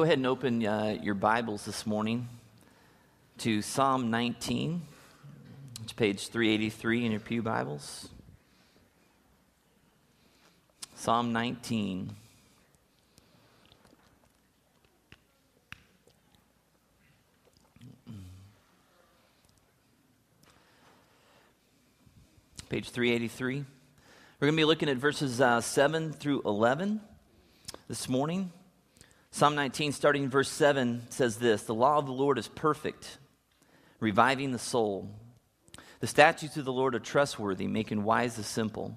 Go ahead and open uh, your Bibles this morning to Psalm 19. It's page 383 in your Pew Bibles. Psalm 19. Page 383. We're going to be looking at verses uh, 7 through 11 this morning. Psalm 19, starting in verse 7, says this The law of the Lord is perfect, reviving the soul. The statutes of the Lord are trustworthy, making wise the simple.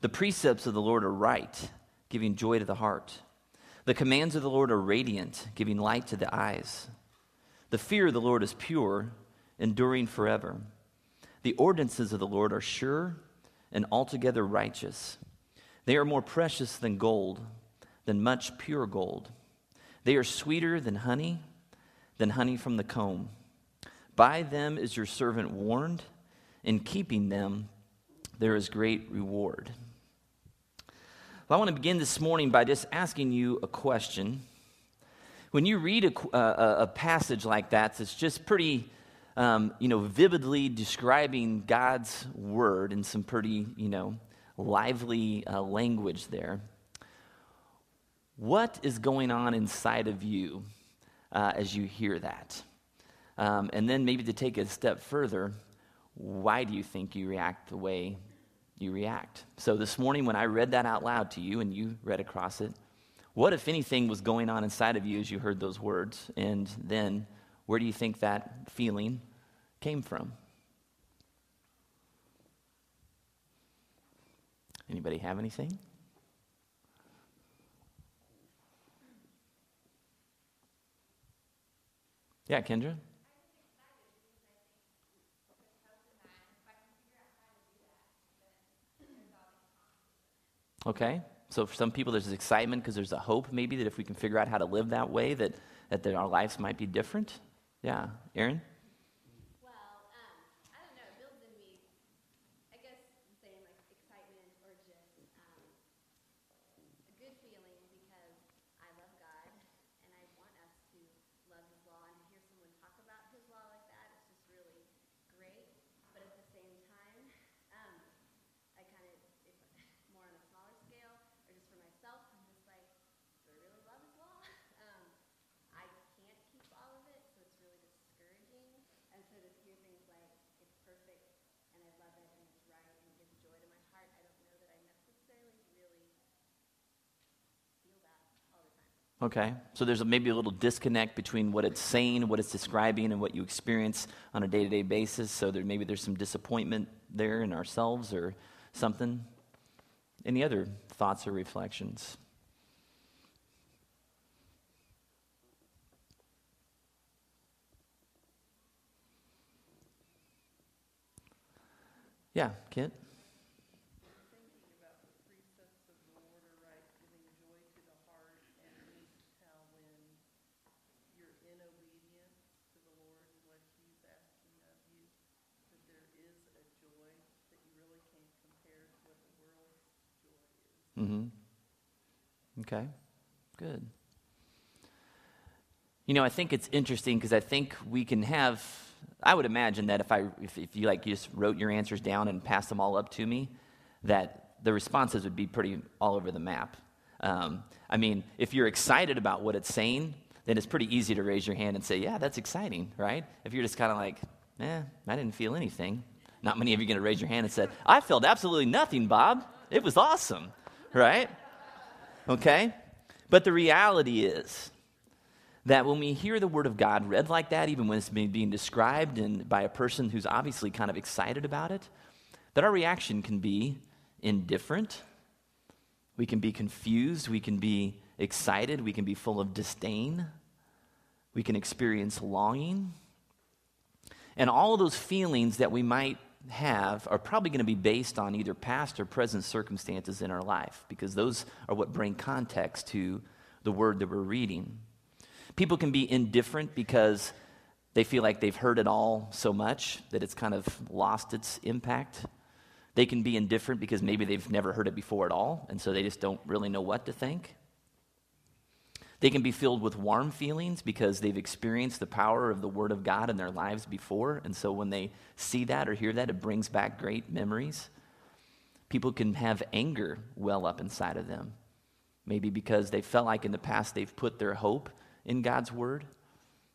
The precepts of the Lord are right, giving joy to the heart. The commands of the Lord are radiant, giving light to the eyes. The fear of the Lord is pure, enduring forever. The ordinances of the Lord are sure and altogether righteous. They are more precious than gold, than much pure gold. They are sweeter than honey, than honey from the comb. By them is your servant warned. In keeping them, there is great reward. Well, I want to begin this morning by just asking you a question. When you read a, a, a passage like that, it's just pretty, um, you know, vividly describing God's word in some pretty, you know, lively uh, language there. What is going on inside of you uh, as you hear that? Um, and then maybe to take a step further, why do you think you react the way you react? So this morning, when I read that out loud to you and you read across it, what, if anything, was going on inside of you as you heard those words? And then, where do you think that feeling came from? Anybody have anything? Yeah, Kendra? Okay. So for some people, there's excitement because there's a hope maybe that if we can figure out how to live that way, that, that our lives might be different. Yeah. Aaron? Okay, so there's a, maybe a little disconnect between what it's saying, what it's describing, and what you experience on a day to day basis. So there, maybe there's some disappointment there in ourselves or something. Any other thoughts or reflections? Yeah, Kit? Mm-hmm. Okay, good. You know, I think it's interesting because I think we can have. I would imagine that if I, if, if you like, just wrote your answers down and passed them all up to me, that the responses would be pretty all over the map. Um, I mean, if you're excited about what it's saying, then it's pretty easy to raise your hand and say, "Yeah, that's exciting," right? If you're just kind of like, "Eh, I didn't feel anything," not many of you are going to raise your hand and say, "I felt absolutely nothing, Bob. It was awesome." Right? Okay? But the reality is that when we hear the Word of God read like that, even when it's being described and by a person who's obviously kind of excited about it, that our reaction can be indifferent. We can be confused. We can be excited. We can be full of disdain. We can experience longing. And all of those feelings that we might have are probably going to be based on either past or present circumstances in our life because those are what bring context to the word that we're reading. People can be indifferent because they feel like they've heard it all so much that it's kind of lost its impact. They can be indifferent because maybe they've never heard it before at all, and so they just don't really know what to think. They can be filled with warm feelings because they've experienced the power of the Word of God in their lives before. And so when they see that or hear that, it brings back great memories. People can have anger well up inside of them, maybe because they felt like in the past they've put their hope in God's Word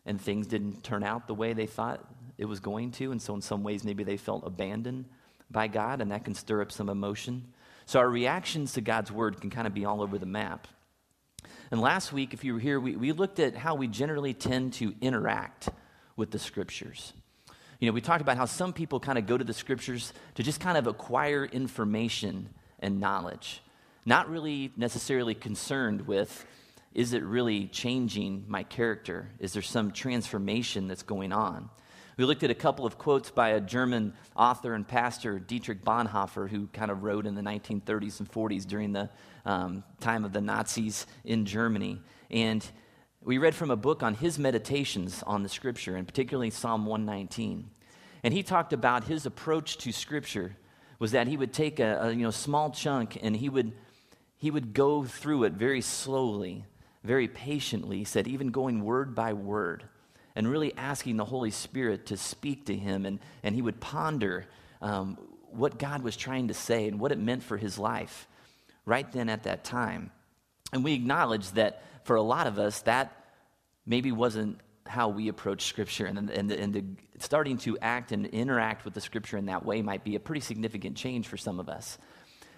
and things didn't turn out the way they thought it was going to. And so, in some ways, maybe they felt abandoned by God, and that can stir up some emotion. So, our reactions to God's Word can kind of be all over the map. And last week, if you were here, we, we looked at how we generally tend to interact with the Scriptures. You know, we talked about how some people kind of go to the Scriptures to just kind of acquire information and knowledge, not really necessarily concerned with is it really changing my character? Is there some transformation that's going on? We looked at a couple of quotes by a German author and pastor, Dietrich Bonhoeffer, who kind of wrote in the 1930s and 40s during the um, time of the Nazis in Germany. And we read from a book on his meditations on the scripture, and particularly Psalm 119. And he talked about his approach to scripture was that he would take a, a you know, small chunk and he would, he would go through it very slowly very patiently, he said, even going word by word and really asking the Holy Spirit to speak to him. And, and he would ponder um, what God was trying to say and what it meant for his life right then at that time. And we acknowledge that for a lot of us, that maybe wasn't how we approach Scripture. And, and, and the, starting to act and interact with the Scripture in that way might be a pretty significant change for some of us.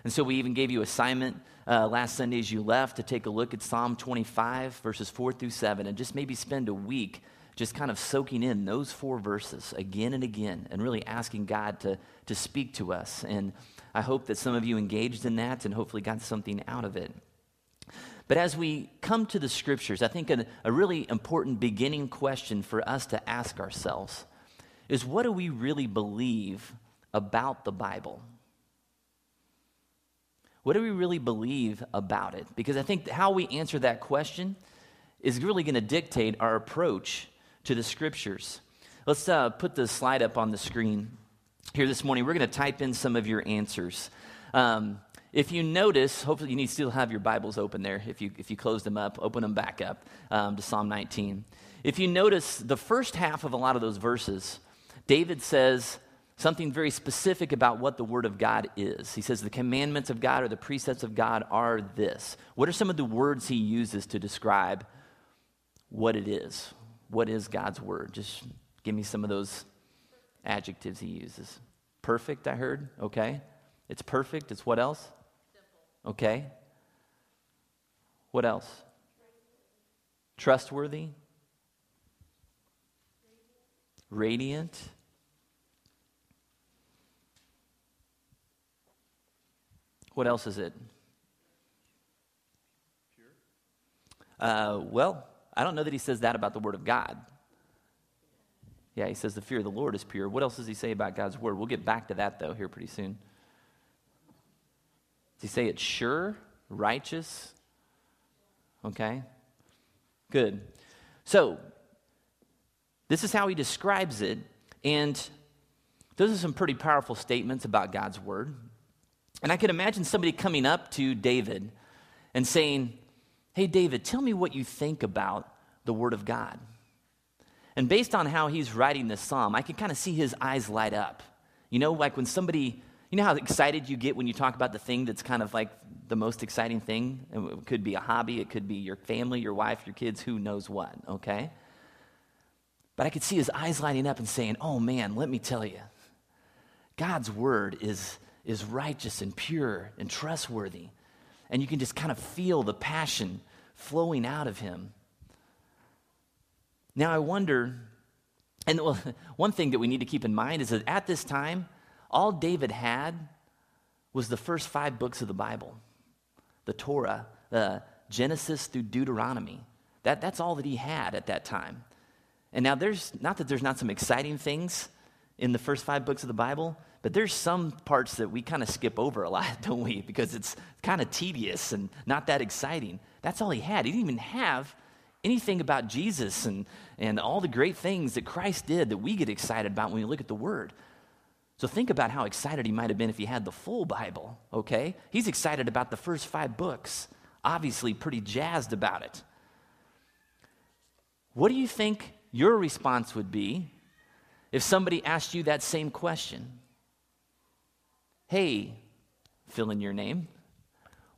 And so we even gave you assignment uh, last Sunday as you left to take a look at Psalm 25, verses 4 through 7, and just maybe spend a week just kind of soaking in those four verses again and again and really asking God to, to speak to us. And I hope that some of you engaged in that and hopefully got something out of it. But as we come to the scriptures, I think a, a really important beginning question for us to ask ourselves is what do we really believe about the Bible? What do we really believe about it? Because I think how we answer that question is really going to dictate our approach to the scriptures. Let's uh, put the slide up on the screen here this morning. We're going to type in some of your answers. Um, if you notice, hopefully you need to still have your Bibles open there. If you, if you close them up, open them back up um, to Psalm 19. If you notice the first half of a lot of those verses, David says, something very specific about what the Word of God is. He says the commandments of God or the precepts of God are this. What are some of the words he uses to describe what it is? What is God's Word? Just give me some of those adjectives he uses. Perfect, I heard. Okay. It's perfect. It's what else? Simple. Okay. What else? Trustworthy. Radiant. What else is it? Uh, well, I don't know that he says that about the Word of God. Yeah, he says the fear of the Lord is pure. What else does he say about God's Word? We'll get back to that, though, here pretty soon. Does he say it's sure, righteous? Okay, good. So, this is how he describes it, and those are some pretty powerful statements about God's Word. And I could imagine somebody coming up to David and saying, Hey, David, tell me what you think about the Word of God. And based on how he's writing this psalm, I can kind of see his eyes light up. You know, like when somebody, you know how excited you get when you talk about the thing that's kind of like the most exciting thing? It could be a hobby, it could be your family, your wife, your kids, who knows what, okay? But I could see his eyes lighting up and saying, Oh man, let me tell you, God's word is is righteous and pure and trustworthy. And you can just kind of feel the passion flowing out of him. Now, I wonder, and one thing that we need to keep in mind is that at this time, all David had was the first five books of the Bible the Torah, Genesis through Deuteronomy. That, that's all that he had at that time. And now, there's not that there's not some exciting things in the first five books of the Bible, but there's some parts that we kind of skip over a lot, don't we? Because it's kind of tedious and not that exciting. That's all he had. He didn't even have anything about Jesus and, and all the great things that Christ did that we get excited about when we look at the Word. So think about how excited he might have been if he had the full Bible, okay? He's excited about the first five books, obviously, pretty jazzed about it. What do you think your response would be if somebody asked you that same question? Hey, fill in your name.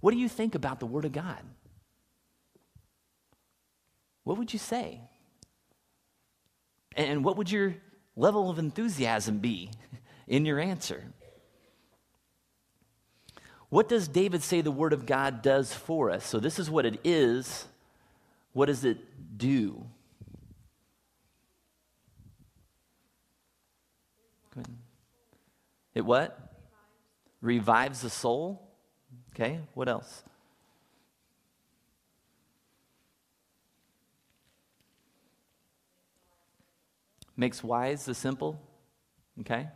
What do you think about the Word of God? What would you say? And what would your level of enthusiasm be in your answer? What does David say the Word of God does for us? So, this is what it is. What does it do? It what? Revives the soul. Okay, what else? Makes wise the simple. Okay.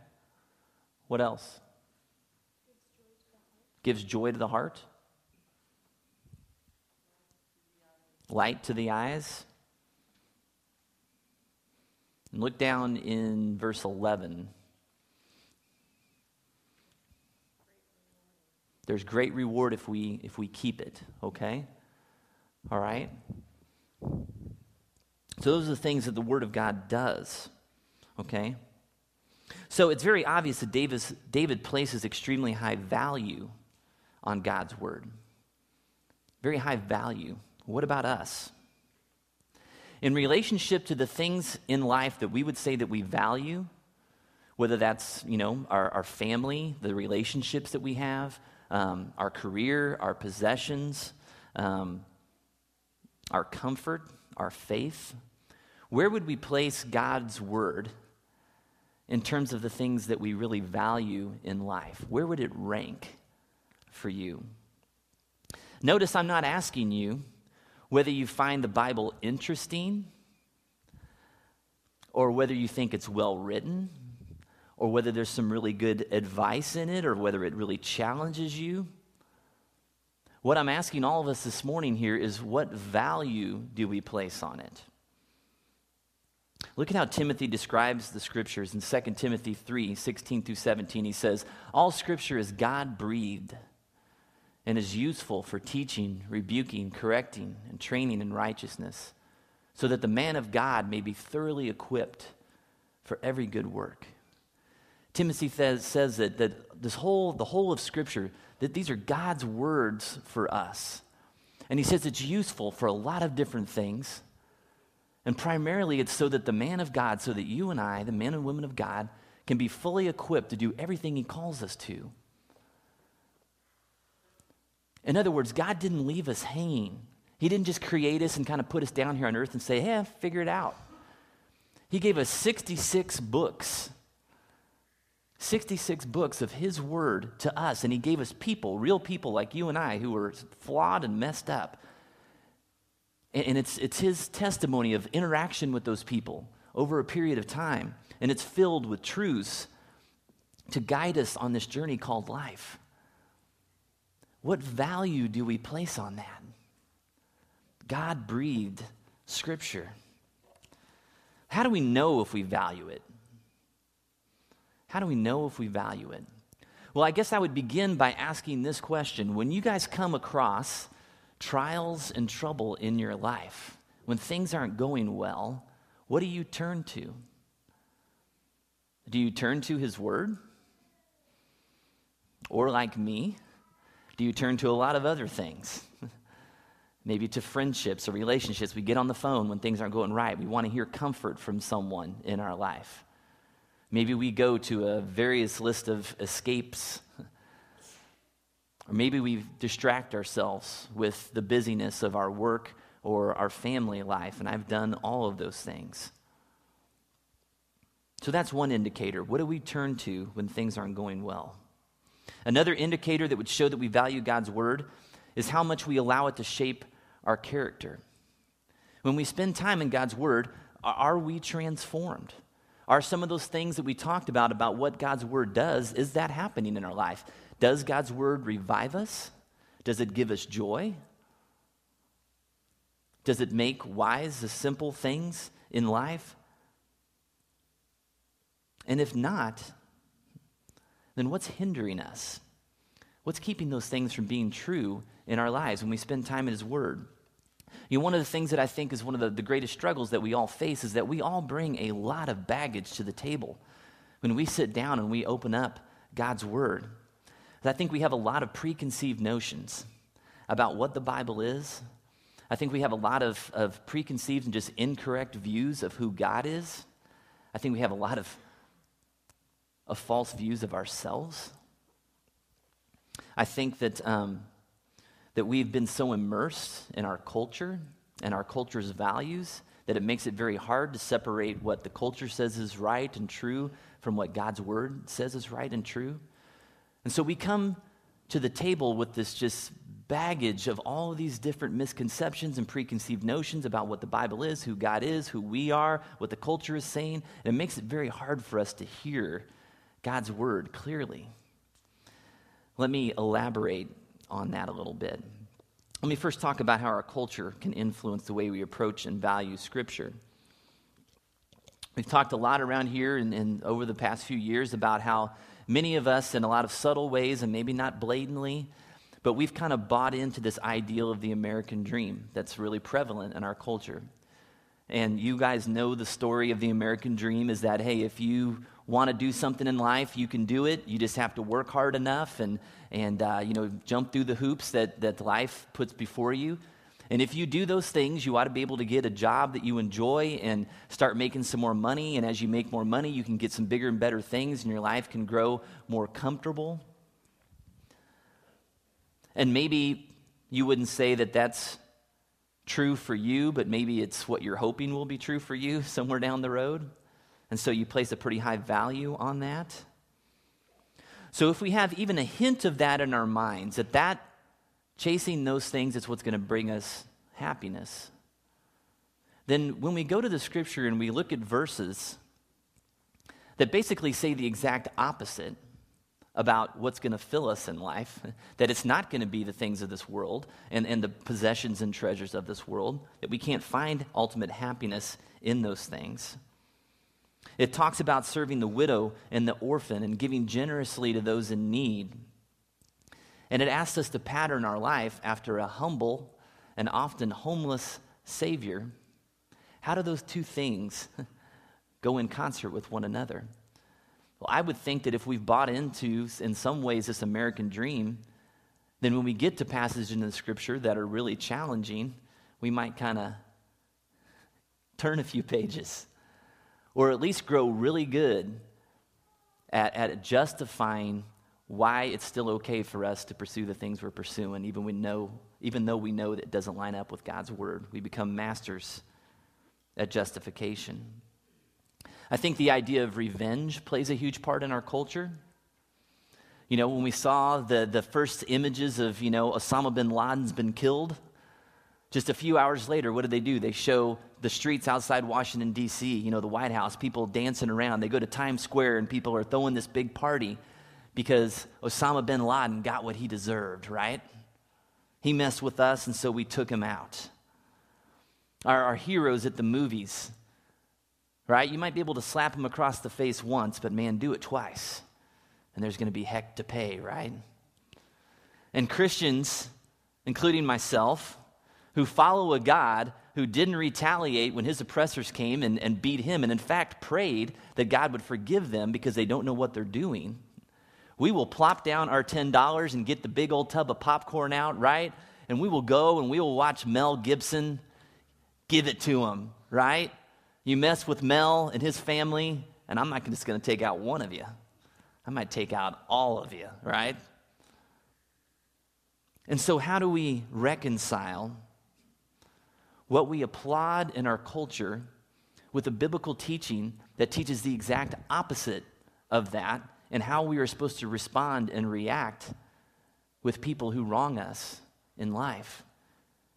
What else? Gives joy to the heart. Light to the eyes. And look down in verse 11. There's great reward if we if we keep it, okay? All right? So those are the things that the word of God does. Okay? So it's very obvious that Davis, David places extremely high value on God's word. Very high value. What about us? In relationship to the things in life that we would say that we value, whether that's, you know, our, our family, the relationships that we have, um, our career, our possessions, um, our comfort, our faith? Where would we place God's word in terms of the things that we really value in life? Where would it rank for you? Notice I'm not asking you whether you find the Bible interesting or whether you think it's well written or whether there's some really good advice in it or whether it really challenges you. What I'm asking all of us this morning here is what value do we place on it? Look at how Timothy describes the scriptures in 2 Timothy 3 16 through 17. He says, All scripture is God breathed and is useful for teaching, rebuking, correcting, and training in righteousness, so that the man of God may be thoroughly equipped for every good work. Timothy says, says that, that this whole, the whole of Scripture, that these are God's words for us. And he says it's useful for a lot of different things. And primarily, it's so that the man of God, so that you and I, the men and women of God, can be fully equipped to do everything he calls us to. In other words, God didn't leave us hanging. He didn't just create us and kind of put us down here on earth and say, hey, figure it out. He gave us 66 books 66 books of His Word to us, and He gave us people, real people like you and I, who were flawed and messed up. And it's, it's His testimony of interaction with those people over a period of time, and it's filled with truths to guide us on this journey called life. What value do we place on that? God breathed Scripture. How do we know if we value it? How do we know if we value it? Well, I guess I would begin by asking this question. When you guys come across trials and trouble in your life, when things aren't going well, what do you turn to? Do you turn to His Word? Or, like me, do you turn to a lot of other things? Maybe to friendships or relationships. We get on the phone when things aren't going right. We want to hear comfort from someone in our life. Maybe we go to a various list of escapes. Or maybe we distract ourselves with the busyness of our work or our family life, and I've done all of those things. So that's one indicator. What do we turn to when things aren't going well? Another indicator that would show that we value God's word is how much we allow it to shape our character. When we spend time in God's word, are we transformed? Are some of those things that we talked about, about what God's word does, is that happening in our life? Does God's word revive us? Does it give us joy? Does it make wise the simple things in life? And if not, then what's hindering us? What's keeping those things from being true in our lives when we spend time in His Word? You know, one of the things that I think is one of the, the greatest struggles that we all face is that we all bring a lot of baggage to the table when we sit down and we open up God's Word. I think we have a lot of preconceived notions about what the Bible is. I think we have a lot of, of preconceived and just incorrect views of who God is. I think we have a lot of, of false views of ourselves. I think that, um, that we've been so immersed in our culture and our culture's values that it makes it very hard to separate what the culture says is right and true from what God's word says is right and true. And so we come to the table with this just baggage of all of these different misconceptions and preconceived notions about what the Bible is, who God is, who we are, what the culture is saying. And it makes it very hard for us to hear God's word clearly. Let me elaborate on that a little bit. Let me first talk about how our culture can influence the way we approach and value Scripture. We've talked a lot around here and, and, over the past few years about how many of us, in a lot of subtle ways and maybe not blatantly, but we've kind of bought into this ideal of the American dream that's really prevalent in our culture. And you guys know the story of the American dream is that, hey, if you want to do something in life, you can do it. You just have to work hard enough and, and uh, you know, jump through the hoops that, that life puts before you. And if you do those things, you ought to be able to get a job that you enjoy and start making some more money. And as you make more money, you can get some bigger and better things, and your life can grow more comfortable. And maybe you wouldn't say that that's true for you, but maybe it's what you're hoping will be true for you somewhere down the road. And so you place a pretty high value on that. So if we have even a hint of that in our minds, that that chasing those things is what's going to bring us happiness, then when we go to the scripture and we look at verses that basically say the exact opposite about what's going to fill us in life, that it's not going to be the things of this world and, and the possessions and treasures of this world, that we can't find ultimate happiness in those things. It talks about serving the widow and the orphan and giving generously to those in need. And it asks us to pattern our life after a humble and often homeless Savior. How do those two things go in concert with one another? Well, I would think that if we've bought into, in some ways, this American dream, then when we get to passages in the scripture that are really challenging, we might kind of turn a few pages or at least grow really good at, at justifying why it's still okay for us to pursue the things we're pursuing, even, we know, even though we know that it doesn't line up with God's word. We become masters at justification. I think the idea of revenge plays a huge part in our culture. You know, when we saw the, the first images of, you know, Osama bin Laden's been killed, just a few hours later, what did they do? They show the streets outside Washington, D.C., you know, the White House, people dancing around. They go to Times Square and people are throwing this big party because Osama bin Laden got what he deserved, right? He messed with us, and so we took him out. Our, our heroes at the movies, right? You might be able to slap him across the face once, but man, do it twice. And there's going to be heck to pay, right? And Christians, including myself, who follow a God who didn't retaliate when his oppressors came and, and beat him, and in fact prayed that God would forgive them because they don't know what they're doing. We will plop down our $10 and get the big old tub of popcorn out, right? And we will go and we will watch Mel Gibson give it to him, right? You mess with Mel and his family, and I'm not just going to take out one of you. I might take out all of you, right? And so, how do we reconcile what we applaud in our culture with a biblical teaching that teaches the exact opposite of that and how we are supposed to respond and react with people who wrong us in life.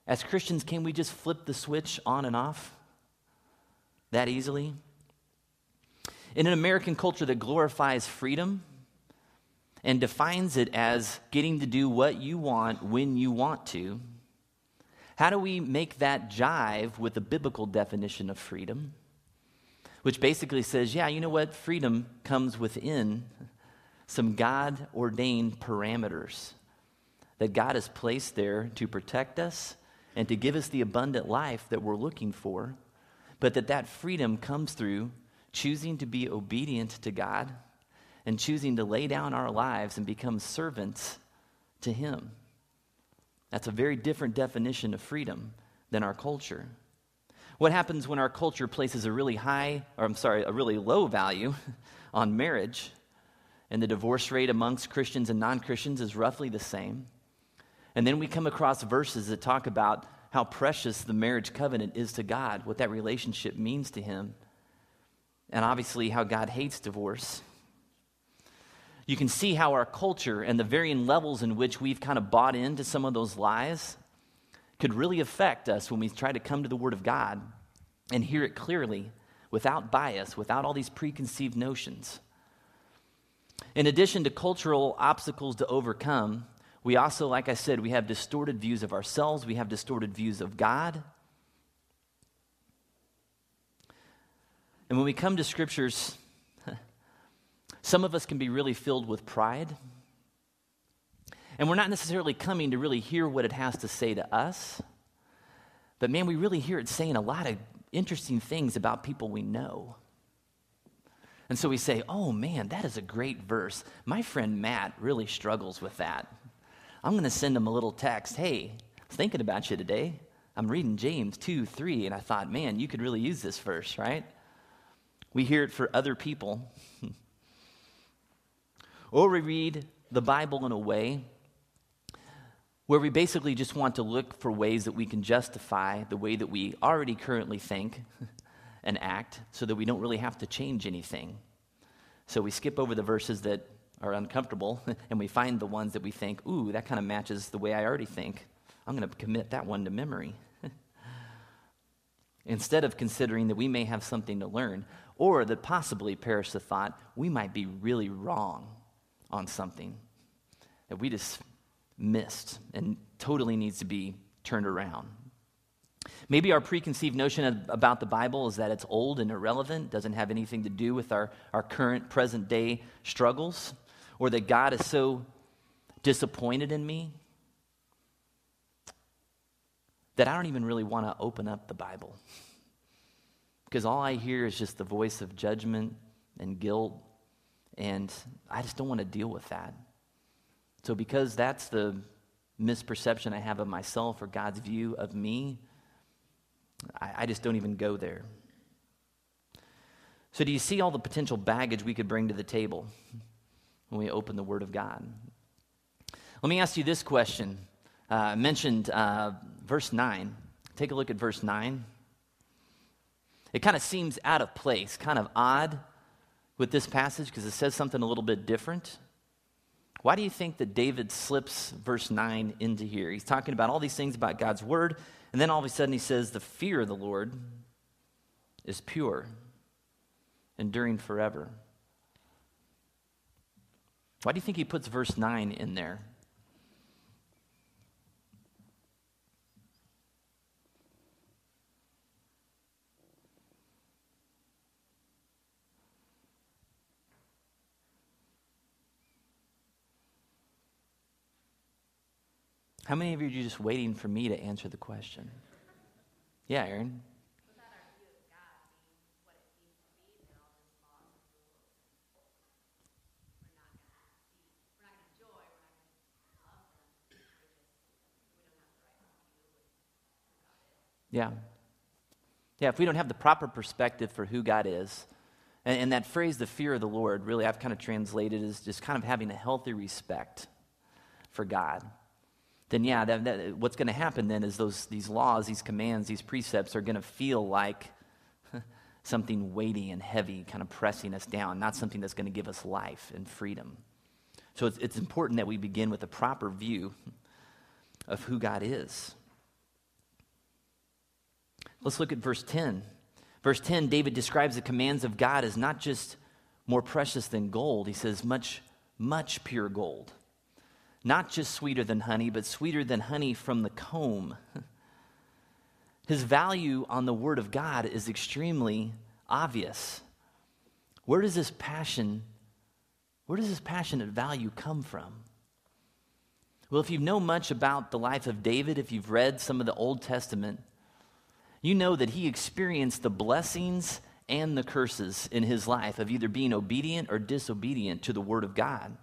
As Christians, can we just flip the switch on and off that easily? In an American culture that glorifies freedom and defines it as getting to do what you want when you want to, how do we make that jive with the biblical definition of freedom? Which basically says, yeah, you know what? Freedom comes within some God ordained parameters that God has placed there to protect us and to give us the abundant life that we're looking for, but that that freedom comes through choosing to be obedient to God and choosing to lay down our lives and become servants to Him. That's a very different definition of freedom than our culture. What happens when our culture places a really high, or I'm sorry, a really low value on marriage, and the divorce rate amongst Christians and non Christians is roughly the same? And then we come across verses that talk about how precious the marriage covenant is to God, what that relationship means to Him, and obviously how God hates divorce. You can see how our culture and the varying levels in which we've kind of bought into some of those lies could really affect us when we try to come to the Word of God and hear it clearly without bias, without all these preconceived notions. In addition to cultural obstacles to overcome, we also, like I said, we have distorted views of ourselves, we have distorted views of God. And when we come to scriptures, some of us can be really filled with pride. And we're not necessarily coming to really hear what it has to say to us. But man, we really hear it saying a lot of interesting things about people we know. And so we say, oh man, that is a great verse. My friend Matt really struggles with that. I'm going to send him a little text. Hey, I was thinking about you today. I'm reading James 2 3, and I thought, man, you could really use this verse, right? We hear it for other people. or we read the Bible in a way where we basically just want to look for ways that we can justify the way that we already currently think and act so that we don't really have to change anything. So we skip over the verses that are uncomfortable, and we find the ones that we think, ooh, that kind of matches the way I already think. I'm going to commit that one to memory. Instead of considering that we may have something to learn, or that possibly perish the thought, we might be really wrong on something that we just missed and totally needs to be turned around. Maybe our preconceived notion about the Bible is that it's old and irrelevant, doesn't have anything to do with our, our current present day struggles or that God is so disappointed in me that I don't even really want to open up the Bible. Because all I hear is just the voice of judgment and guilt, and I just don't want to deal with that. So, because that's the misperception I have of myself or God's view of me, I, I just don't even go there. So, do you see all the potential baggage we could bring to the table? when we open the Word of God. Let me ask you this question. Uh, I mentioned uh, verse 9. Take a look at verse 9. It kind of seems out of place, kind of odd with this passage because it says something a little bit different. Why do you think that David slips verse 9 into here? He's talking about all these things about God's word, and then all of a sudden he says, The fear of the Lord is pure, enduring forever. Why do you think he puts verse 9 in there? How many of you are just waiting for me to answer the question? Yeah, Aaron. Yeah. Yeah, if we don't have the proper perspective for who God is, and, and, that phrase, the fear of the Lord, really I've kind of translated as just kind of having a healthy respect for God, then yeah, that, that, what's going to happen then is those, these laws, these commands, these precepts are going to feel like something weighty and heavy, kind of pressing us down, not something that's going to give us life and freedom. So it's, it's important that we begin with a proper view of who God is. Let's look at verse 10. Verse 10, David describes the commands of God as not just more precious than gold. He says, much, much pure gold. Not just sweeter than honey, but sweeter than honey from the comb. His value on the Word of God is extremely obvious. Where does this passion, where does this passionate value come from? Well, if you know much about the life of David, if you've read some of the Old Testament, you know that he experienced the blessings and the curses in his life of either being obedient or disobedient to the Word of God.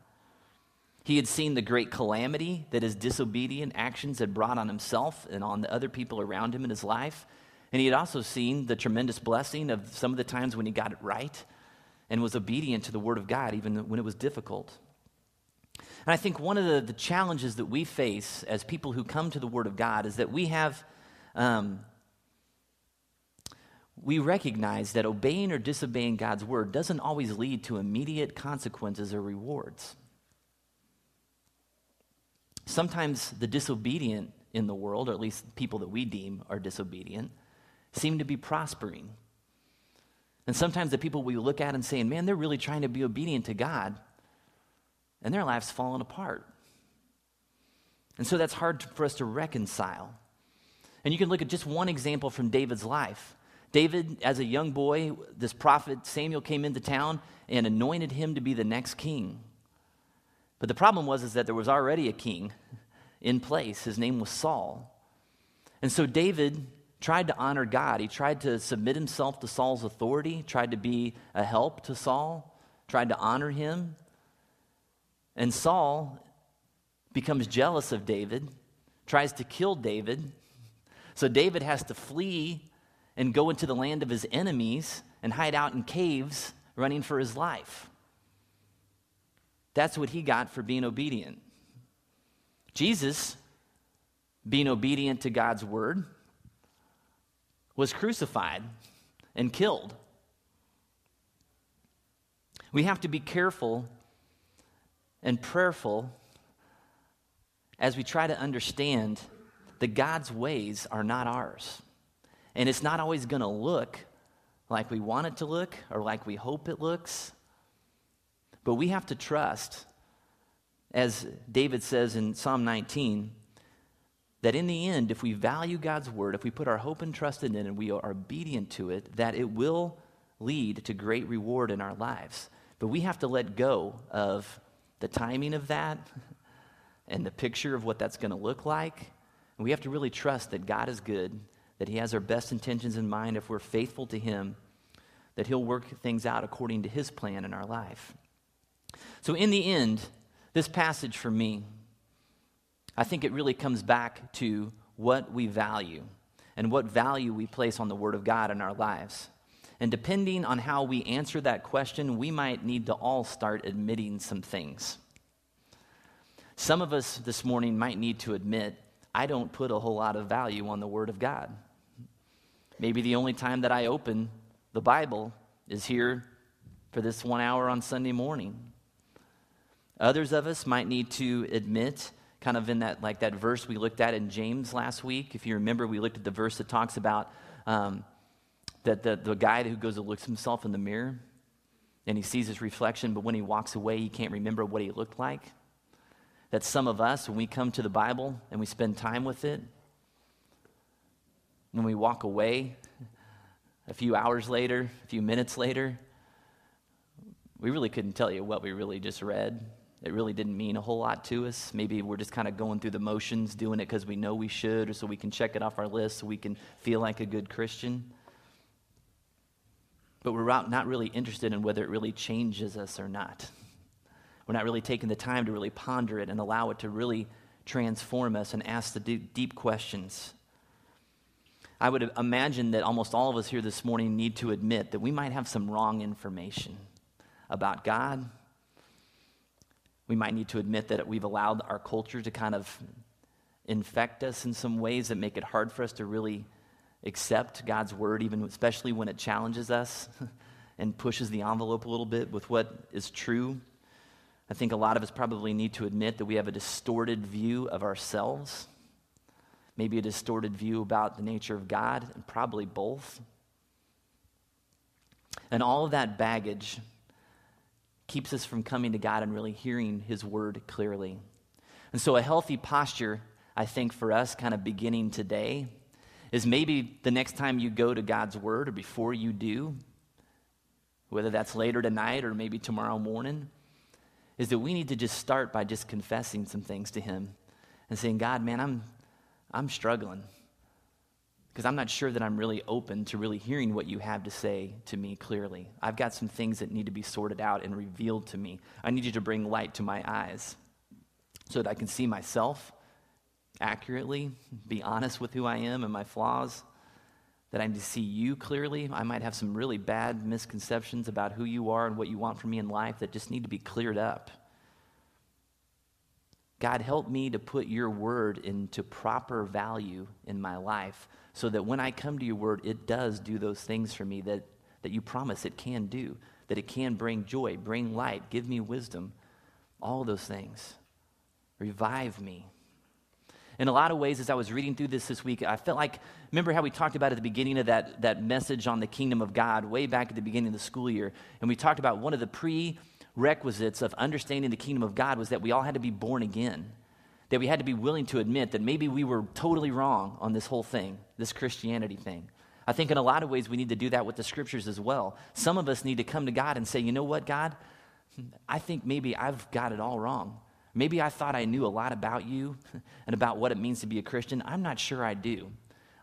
He had seen the great calamity that his disobedient actions had brought on himself and on the other people around him in his life. And he had also seen the tremendous blessing of some of the times when he got it right and was obedient to the Word of God, even when it was difficult. And I think one of the, the challenges that we face as people who come to the Word of God is that we have, um, we recognize that obeying or disobeying God's Word doesn't always lead to immediate consequences or rewards. Sometimes the disobedient in the world, or at least people that we deem are disobedient, seem to be prospering. And sometimes the people we look at and saying, man, they're really trying to be obedient to God, and their lives falling apart. And so that's hard for us to reconcile. And you can look at just one example from David's life. David, as a young boy, this prophet Samuel came into town and anointed him to be the next king. But the problem was is that there was already a king in place. His name was Saul. And so David tried to honor God. He tried to submit himself to Saul's authority, tried to be a help to Saul, tried to honor him. And Saul becomes jealous of David, tries to kill David. So David has to flee and go into the land of his enemies and hide out in caves running for his life. That's what he got for being obedient. Jesus, being obedient to God's word, was crucified and killed. We have to be careful and prayerful as we try to understand that God's ways are not ours. And it's not always going to look like we want it to look or like we hope it looks. But we have to trust, as David says in Psalm 19, that in the end, if we value God's word, if we put our hope and trust in it and we are obedient to it, that it will lead to great reward in our lives. But we have to let go of the timing of that and the picture of what that's going to look like. And we have to really trust that God is good, that He has our best intentions in mind if we're faithful to Him, that He'll work things out according to His plan in our life. So, in the end, this passage for me, I think it really comes back to what we value and what value we place on the Word of God in our lives. And depending on how we answer that question, we might need to all start admitting some things. Some of us this morning might need to admit, I don't put a whole lot of value on the Word of God. Maybe the only time that I open the Bible is here for this one hour on Sunday morning. Others of us might need to admit, kind of in that, like that verse we looked at in James last week. If you remember, we looked at the verse that talks about um, that the, the guy who goes and looks himself in the mirror and he sees his reflection, but when he walks away, he can't remember what he looked like. That some of us, when we come to the Bible and we spend time with it, when we walk away a few hours later, a few minutes later, we really couldn't tell you what we really just read it really didn't mean a whole lot to us. Maybe we're just kind of going through the motions, doing it because we know we should, or so we can check it off our list so we can feel like a good Christian. But we're not really interested in whether it really changes us or not. We're not really taking the time to really ponder it and allow it to really transform us and ask the deep, questions. I would imagine that almost all of us here this morning need to admit that we might have some wrong information about God, we might need to admit that we've allowed our culture to kind of infect us in some ways that make it hard for us to really accept God's word, even especially when it challenges us and pushes the envelope a little bit with what is true. I think a lot of us probably need to admit that we have a distorted view of ourselves, maybe a distorted view about the nature of God, and probably both. And all of that baggage keeps us from coming to God and really hearing His word clearly. And so, a healthy posture, I think, for us, kind of beginning today, is maybe the next time you go to God's word or before you do, whether that's later tonight or maybe tomorrow morning, is that we need to just start by just confessing some things to Him and saying, God, man, I'm, I'm struggling because I'm not sure that I'm really open to really hearing what you have to say to me clearly. I've got some things that need to be sorted out and revealed to me. I need you to bring light to my eyes so that I can see myself accurately, be honest with who I am and my flaws, that I need to see you clearly. I might have some really bad misconceptions about who you are and what you want from me in life that just need to be cleared up. God, help me to put your word into proper value in my life so that when I come to your word, it does do those things for me that, that you promise it can do, that it can bring joy, bring light, give me wisdom, all those things. Revive me. In a lot of ways, as I was reading through this this week, I felt like, remember how we talked about at the beginning of that, that message on the kingdom of God, way back at the beginning of the school year, and we talked about one of the prerequisites of understanding the kingdom of God was that we all had to be born again that we had to be willing to admit that maybe we were totally wrong on this whole thing, this Christianity thing. I think in a lot of ways we need to do that with the scriptures as well. Some of us need to come to God and say, you know what, God? I think maybe I've got it all wrong. Maybe I thought I knew a lot about you and about what it means to be a Christian. I'm not sure I do.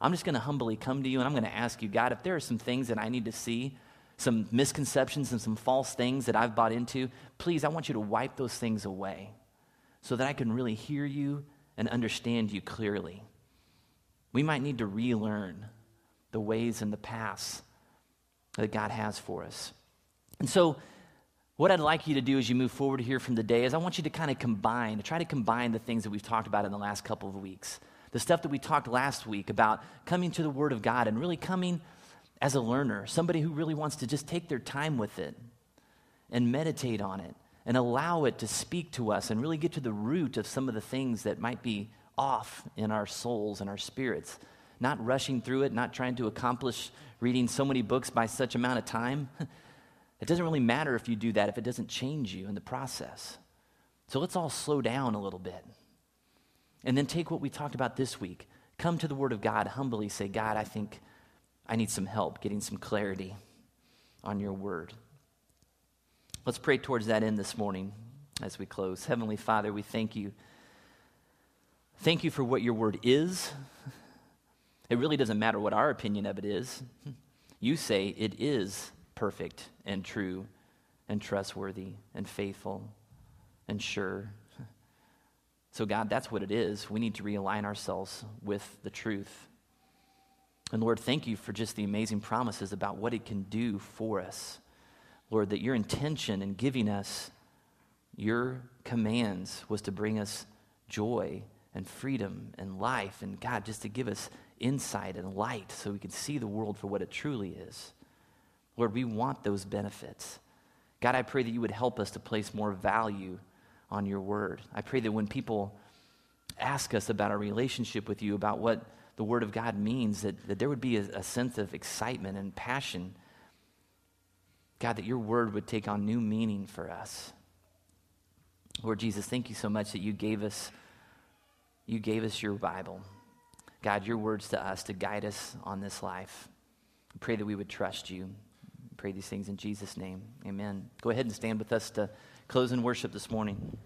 I'm just going to humbly come to you and I'm going to ask you, God, if there are some things that I need to see, some misconceptions and some false things that I've bought into, please, I want you to wipe those things away so that I can really hear you and understand you clearly. We might need to relearn the ways and the paths that God has for us. And so, what I'd like you to do as you move forward here from the day is I want you to kind of combine, try to combine the things that we've talked about in the last couple of weeks. The stuff that we talked last week about coming to the Word of God and really coming as a learner, somebody who really wants to just take their time with it and meditate on it and allow it to speak to us and really get to the root of some of the things that might be off in our souls and our spirits. Not rushing through it, not trying to accomplish reading so many books by such amount of time. It doesn't really matter if you do that if it doesn't change you in the process. So let's all slow down a little bit. And then take what we talked about this week. Come to the Word of God, humbly say, God, I think I need some help getting some clarity on your Word. Let's pray towards that end this morning as we close. Heavenly Father, we thank you. Thank you for what your word is. It really doesn't matter what our opinion of it is. You say it is perfect and true and trustworthy and faithful and sure. So, God, that's what it is. We need to realign ourselves with the truth. And Lord, thank you for just the amazing promises about what it can do for us. Lord, that your intention in giving us your commands was to bring us joy and freedom and life, and God, just to give us insight and light so we can see the world for what it truly is. Lord, we want those benefits. God, I pray that you would help us to place more value on your word. I pray that when people ask us about our relationship with you, about what the word of God means, that, that there would be a, a sense of excitement and passion God, that your word would take on new meaning for us. Lord Jesus, thank you so much that you gave us you gave us your Bible. God, your words to us to guide us on this life. Pray that we would trust you. Pray these things in Jesus' name. Amen. Go ahead and stand with us to close in worship this morning.